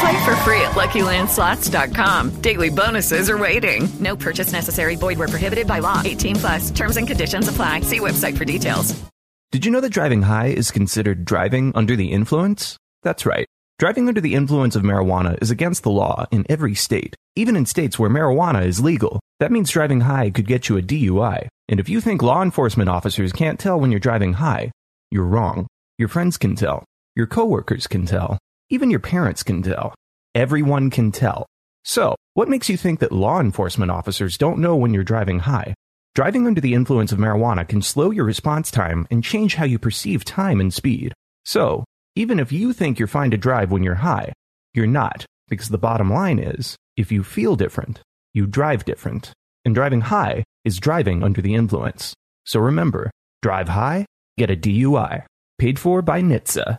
Play for free at LuckyLandSlots.com. Daily bonuses are waiting. No purchase necessary. Void where prohibited by law. 18 plus. Terms and conditions apply. See website for details. Did you know that driving high is considered driving under the influence? That's right. Driving under the influence of marijuana is against the law in every state, even in states where marijuana is legal. That means driving high could get you a DUI. And if you think law enforcement officers can't tell when you're driving high, you're wrong. Your friends can tell. Your coworkers can tell. Even your parents can tell. Everyone can tell. So, what makes you think that law enforcement officers don't know when you're driving high? Driving under the influence of marijuana can slow your response time and change how you perceive time and speed. So, even if you think you're fine to drive when you're high, you're not, because the bottom line is, if you feel different, you drive different. And driving high is driving under the influence. So remember, drive high, get a DUI. Paid for by NHTSA.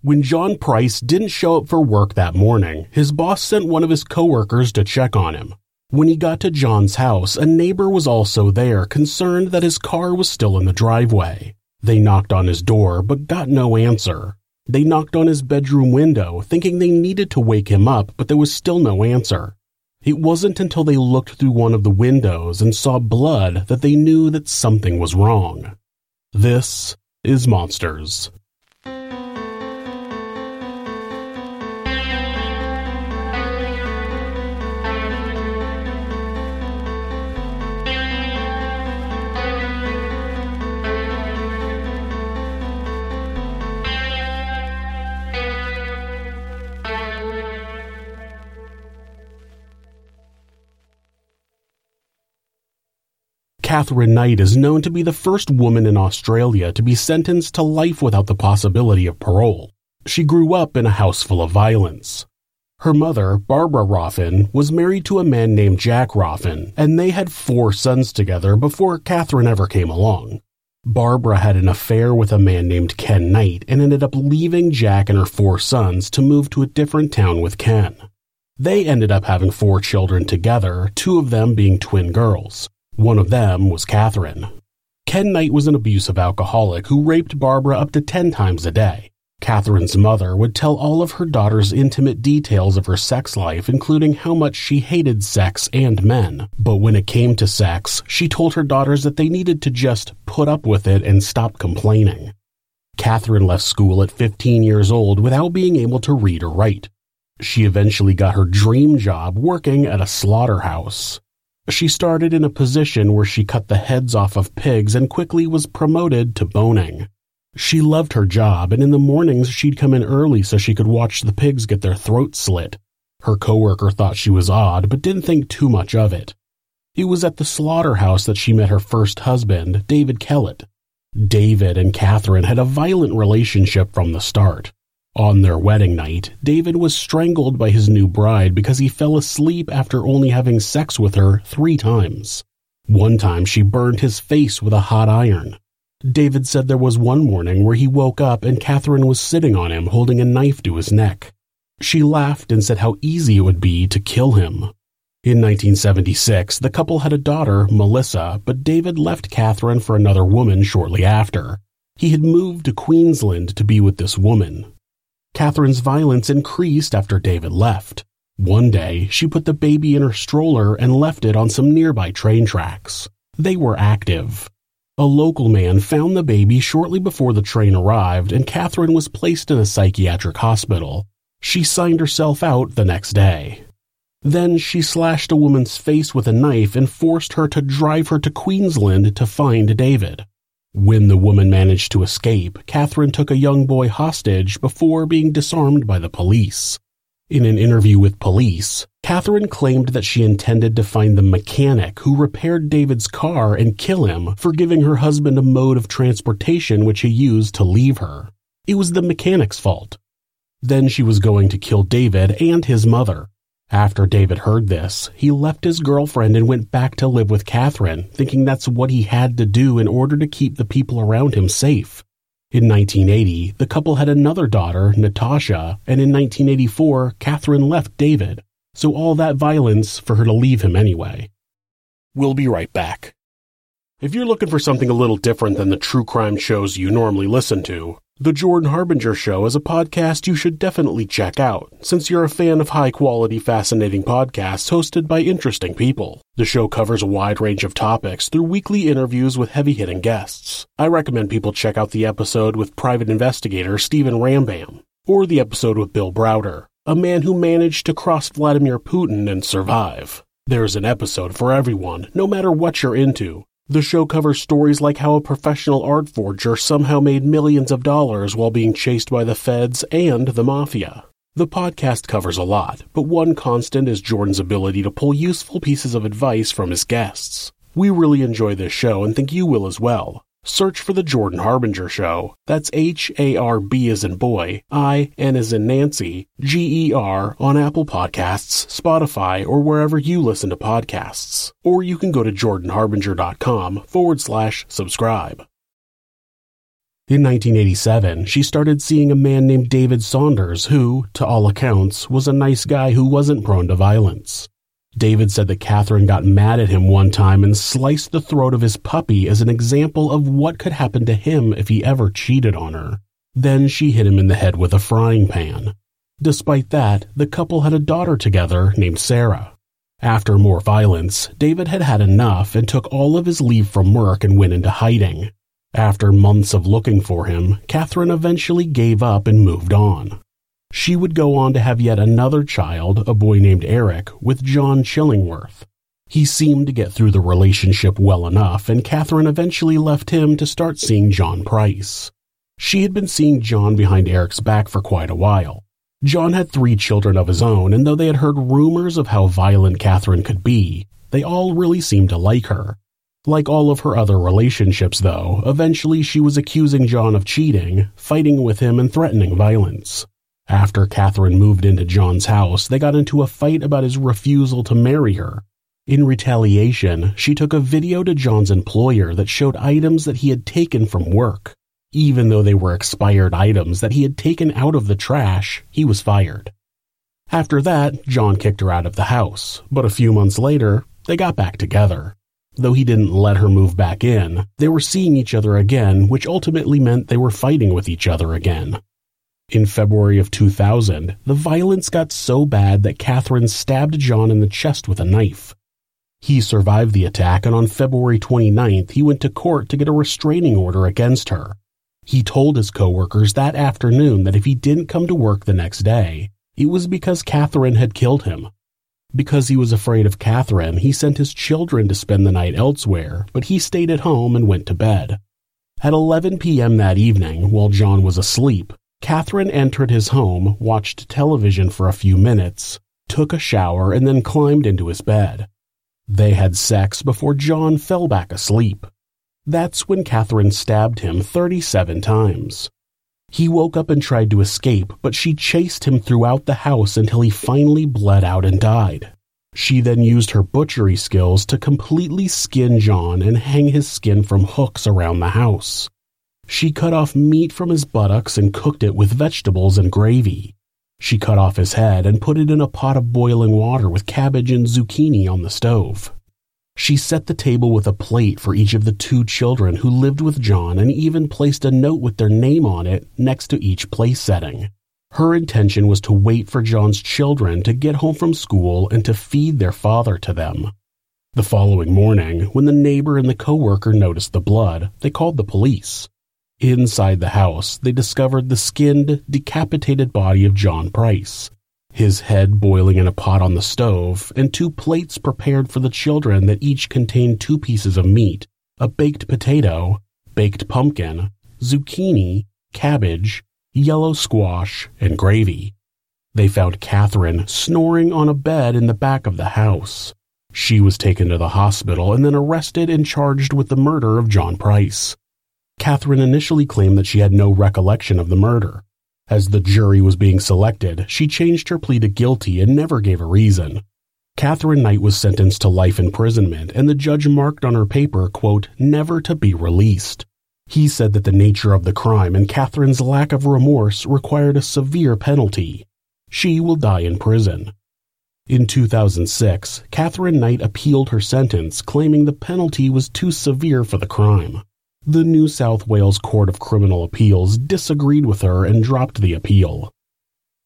When John Price didn't show up for work that morning, his boss sent one of his coworkers to check on him. When he got to John's house, a neighbor was also there, concerned that his car was still in the driveway. They knocked on his door, but got no answer. They knocked on his bedroom window, thinking they needed to wake him up, but there was still no answer. It wasn't until they looked through one of the windows and saw blood that they knew that something was wrong. This is Monsters. Katherine Knight is known to be the first woman in Australia to be sentenced to life without the possibility of parole. She grew up in a house full of violence. Her mother, Barbara Roughan, was married to a man named Jack Roughan, and they had four sons together before Katherine ever came along. Barbara had an affair with a man named Ken Knight and ended up leaving Jack and her four sons to move to a different town with Ken. They ended up having four children together, two of them being twin girls. One of them was Katherine. Ken Knight was an abusive alcoholic who raped Barbara up to 10 times a day. Katherine's mother would tell all of her daughter's intimate details of her sex life, including how much she hated sex and men. But when it came to sex, she told her daughters that they needed to just put up with it and stop complaining. Katherine left school at 15 years old without being able to read or write. She eventually got her dream job working at a slaughterhouse. She started in a position where she cut the heads off of pigs and quickly was promoted to boning. She loved her job, and in the mornings she'd come in early so she could watch the pigs get their throats slit. Her coworker thought she was odd, but didn't think too much of it. It was at the slaughterhouse that she met her first husband, David Kellett. David and Katherine had a violent relationship from the start. On their wedding night, David was strangled by his new bride because he fell asleep after only having sex with her three times. One time she burned his face with a hot iron. David said there was one morning where he woke up and Katherine was sitting on him holding a knife to his neck. She laughed and said how easy it would be to kill him. In 1976, the couple had a daughter, Melissa, but David left Katherine for another woman shortly after. He had moved to Queensland to be with this woman. Katherine's violence increased after David left. One day, she put the baby in her stroller and left it on some nearby train tracks. They were active. A local man found the baby shortly before the train arrived, and Katherine was placed in a psychiatric hospital. She signed herself out the next day. Then she slashed a woman's face with a knife and forced her to drive her to Queensland to find David. When the woman managed to escape, Katherine took a young boy hostage before being disarmed by the police. In an interview with police, Katherine claimed that she intended to find the mechanic who repaired David's car and kill him for giving her husband a mode of transportation which he used to leave her. It was the mechanic's fault. Then she was going to kill David and his mother. After David heard this, he left his girlfriend and went back to live with Katherine, thinking that's what he had to do in order to keep the people around him safe. In 1980, the couple had another daughter, Natasha, and in 1984, Katherine left David. So all that violence for her to leave him anyway. We'll be right back. If you're looking for something a little different than the true crime shows you normally listen to, the Jordan Harbinger Show is a podcast you should definitely check out, since you're a fan of high quality, fascinating podcasts hosted by interesting people. The show covers a wide range of topics through weekly interviews with heavy hitting guests. I recommend people check out the episode with private investigator Stephen Rambam, or the episode with Bill Browder, a man who managed to cross Vladimir Putin and survive. There's an episode for everyone, no matter what you're into, the show covers stories like how a professional art forger somehow made millions of dollars while being chased by the feds and the mafia. The podcast covers a lot, but one constant is Jordan's ability to pull useful pieces of advice from his guests. We really enjoy this show and think you will as well. Search for The Jordan Harbinger Show. That's H A R B as in boy, I N as in Nancy, G E R on Apple Podcasts, Spotify, or wherever you listen to podcasts. Or you can go to jordanharbinger.com forward slash subscribe. In 1987, she started seeing a man named David Saunders who, to all accounts, was a nice guy who wasn't prone to violence. David said that Katherine got mad at him one time and sliced the throat of his puppy as an example of what could happen to him if he ever cheated on her. Then she hit him in the head with a frying pan. Despite that, the couple had a daughter together named Sarah. After more violence, David had had enough and took all of his leave from work and went into hiding. After months of looking for him, Katherine eventually gave up and moved on. She would go on to have yet another child, a boy named Eric, with John Chillingworth. He seemed to get through the relationship well enough, and Katherine eventually left him to start seeing John Price. She had been seeing John behind Eric's back for quite a while. John had three children of his own, and though they had heard rumors of how violent Katherine could be, they all really seemed to like her. Like all of her other relationships, though, eventually she was accusing John of cheating, fighting with him, and threatening violence. After Katherine moved into John's house, they got into a fight about his refusal to marry her. In retaliation, she took a video to John's employer that showed items that he had taken from work. Even though they were expired items that he had taken out of the trash, he was fired. After that, John kicked her out of the house, but a few months later, they got back together. Though he didn't let her move back in, they were seeing each other again, which ultimately meant they were fighting with each other again. In February of 2000, the violence got so bad that Katherine stabbed John in the chest with a knife. He survived the attack, and on February 29th, he went to court to get a restraining order against her. He told his coworkers that afternoon that if he didn't come to work the next day, it was because Katherine had killed him. Because he was afraid of Katherine, he sent his children to spend the night elsewhere, but he stayed at home and went to bed. At 11 p.m. that evening, while John was asleep, Katherine entered his home, watched television for a few minutes, took a shower, and then climbed into his bed. They had sex before John fell back asleep. That's when Katherine stabbed him 37 times. He woke up and tried to escape, but she chased him throughout the house until he finally bled out and died. She then used her butchery skills to completely skin John and hang his skin from hooks around the house. She cut off meat from his buttocks and cooked it with vegetables and gravy. She cut off his head and put it in a pot of boiling water with cabbage and zucchini on the stove. She set the table with a plate for each of the two children who lived with John and even placed a note with their name on it next to each place setting. Her intention was to wait for John's children to get home from school and to feed their father to them. The following morning, when the neighbor and the coworker noticed the blood, they called the police. Inside the house, they discovered the skinned, decapitated body of John Price, his head boiling in a pot on the stove, and two plates prepared for the children that each contained two pieces of meat, a baked potato, baked pumpkin, zucchini, cabbage, yellow squash, and gravy. They found Katherine snoring on a bed in the back of the house. She was taken to the hospital and then arrested and charged with the murder of John Price. Katherine initially claimed that she had no recollection of the murder. As the jury was being selected, she changed her plea to guilty and never gave a reason. Katherine Knight was sentenced to life imprisonment, and the judge marked on her paper, quote, never to be released. He said that the nature of the crime and Katherine's lack of remorse required a severe penalty. She will die in prison. In 2006, Katherine Knight appealed her sentence, claiming the penalty was too severe for the crime. The New South Wales Court of Criminal Appeals disagreed with her and dropped the appeal.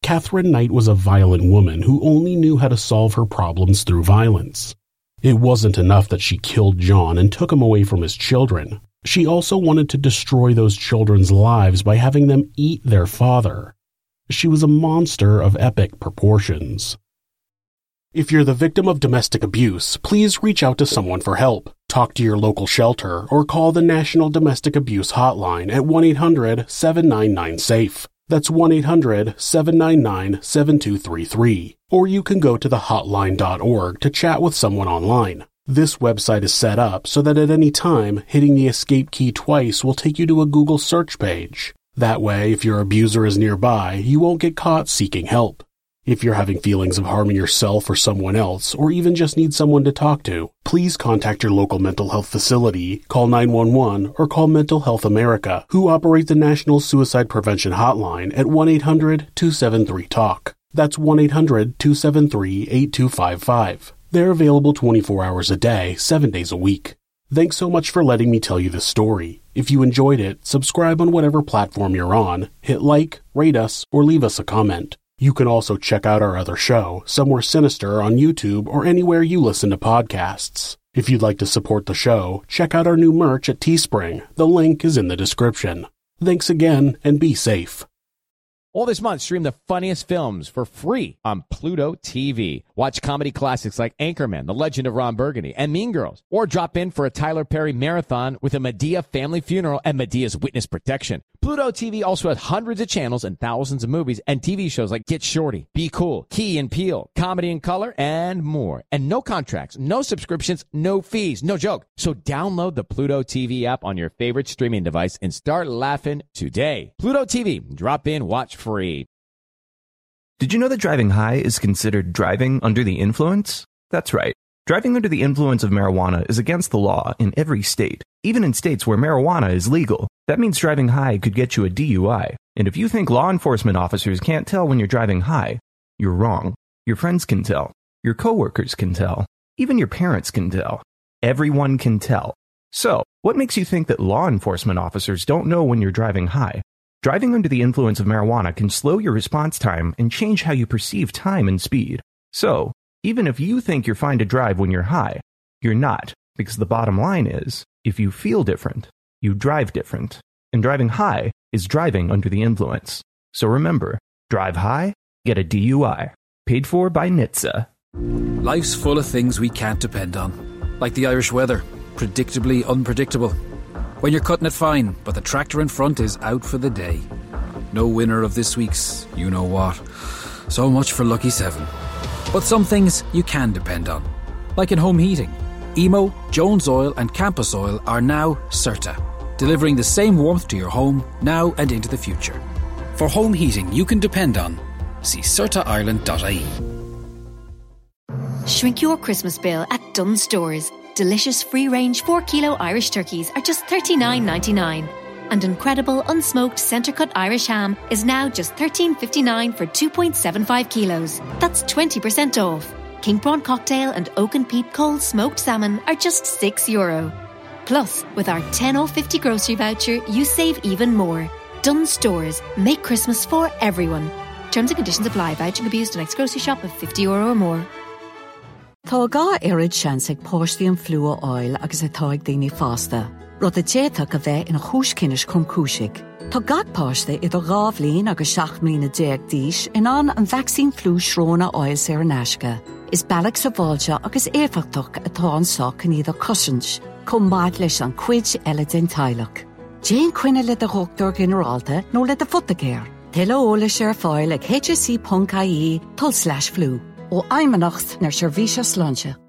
Katherine Knight was a violent woman who only knew how to solve her problems through violence. It wasn't enough that she killed John and took him away from his children. She also wanted to destroy those children's lives by having them eat their father. She was a monster of epic proportions. If you're the victim of domestic abuse, please reach out to someone for help. Talk to your local shelter or call the National Domestic Abuse Hotline at 1 800 799 SAFE. That's 1 800 799 7233. Or you can go to thehotline.org to chat with someone online. This website is set up so that at any time, hitting the escape key twice will take you to a Google search page. That way, if your abuser is nearby, you won't get caught seeking help. If you're having feelings of harming yourself or someone else, or even just need someone to talk to, please contact your local mental health facility, call 911, or call Mental Health America, who operate the National Suicide Prevention Hotline at 1 800 273 TALK. That's 1 800 273 8255. They're available 24 hours a day, 7 days a week. Thanks so much for letting me tell you this story. If you enjoyed it, subscribe on whatever platform you're on, hit like, rate us, or leave us a comment. You can also check out our other show, Somewhere Sinister, on YouTube or anywhere you listen to podcasts. If you'd like to support the show, check out our new merch at Teespring. The link is in the description. Thanks again, and be safe. All this month, stream the funniest films for free on Pluto TV. Watch comedy classics like Anchorman, The Legend of Ron Burgundy, and Mean Girls. Or drop in for a Tyler Perry marathon with a Madea family funeral and Madea's witness protection. Pluto TV also has hundreds of channels and thousands of movies and TV shows like Get Shorty, Be Cool, Key and Peele, Comedy in Color, and more. And no contracts, no subscriptions, no fees, no joke. So download the Pluto TV app on your favorite streaming device and start laughing today. Pluto TV, drop in, watch free. Did you know that driving high is considered driving under the influence? That's right. Driving under the influence of marijuana is against the law in every state, even in states where marijuana is legal. That means driving high could get you a DUI. And if you think law enforcement officers can't tell when you're driving high, you're wrong. Your friends can tell. Your coworkers can tell. Even your parents can tell. Everyone can tell. So, what makes you think that law enforcement officers don't know when you're driving high? Driving under the influence of marijuana can slow your response time and change how you perceive time and speed. So, even if you think you're fine to drive when you're high, you're not, because the bottom line is, if you feel different, you drive different. And driving high is driving under the influence. So remember, drive high, get a DUI. Paid for by NHTSA. Life's full of things we can't depend on, like the Irish weather, predictably unpredictable. When you're cutting it fine, but the tractor in front is out for the day. No winner of this week's you know what. So much for Lucky 7. But some things you can depend on, like in home heating. Emo, Jones Oil, and Campus Oil are now CERTA, delivering the same warmth to your home now and into the future. For home heating you can depend on, see CERTAIreland.ie. Shrink your Christmas bill at Dunnes Stores. Delicious free range 4 kilo Irish turkeys are just $39.99. and incredible unsmoked centre cut Irish ham is now just $13.59 for 2.75 kilos. That's 20% off. King prawn cocktail and oak and peat cold smoked salmon are just 6 euro. Plus, with our 10 or 50 grocery voucher, you save even more. Dunnes Stores, make Christmas for everyone. Terms and conditions apply. Voucher abused the next grocery shop of 50 euro or more. Tá gá irid seansaigh póistíon flua áil agus atáid daoine fásta. Rud a déach a bheith ina chúiscinnis chum cisig. Tá gadpáiste iad a gábhlín agus 6 mlína déag díis in an an vaccín flú sróna áil sé an neisce. Is bailach sa bháilte agus éfachtach atá ansáach in iad a cosint, chum maid leis an cuid eile den teilech. Déan cuine le a hochtúir generalta nó le a futagéir. Tuile óla sé ar fáil ag hsc.caí tal/flú ó aimimenacht nar seirbhíse sláinte.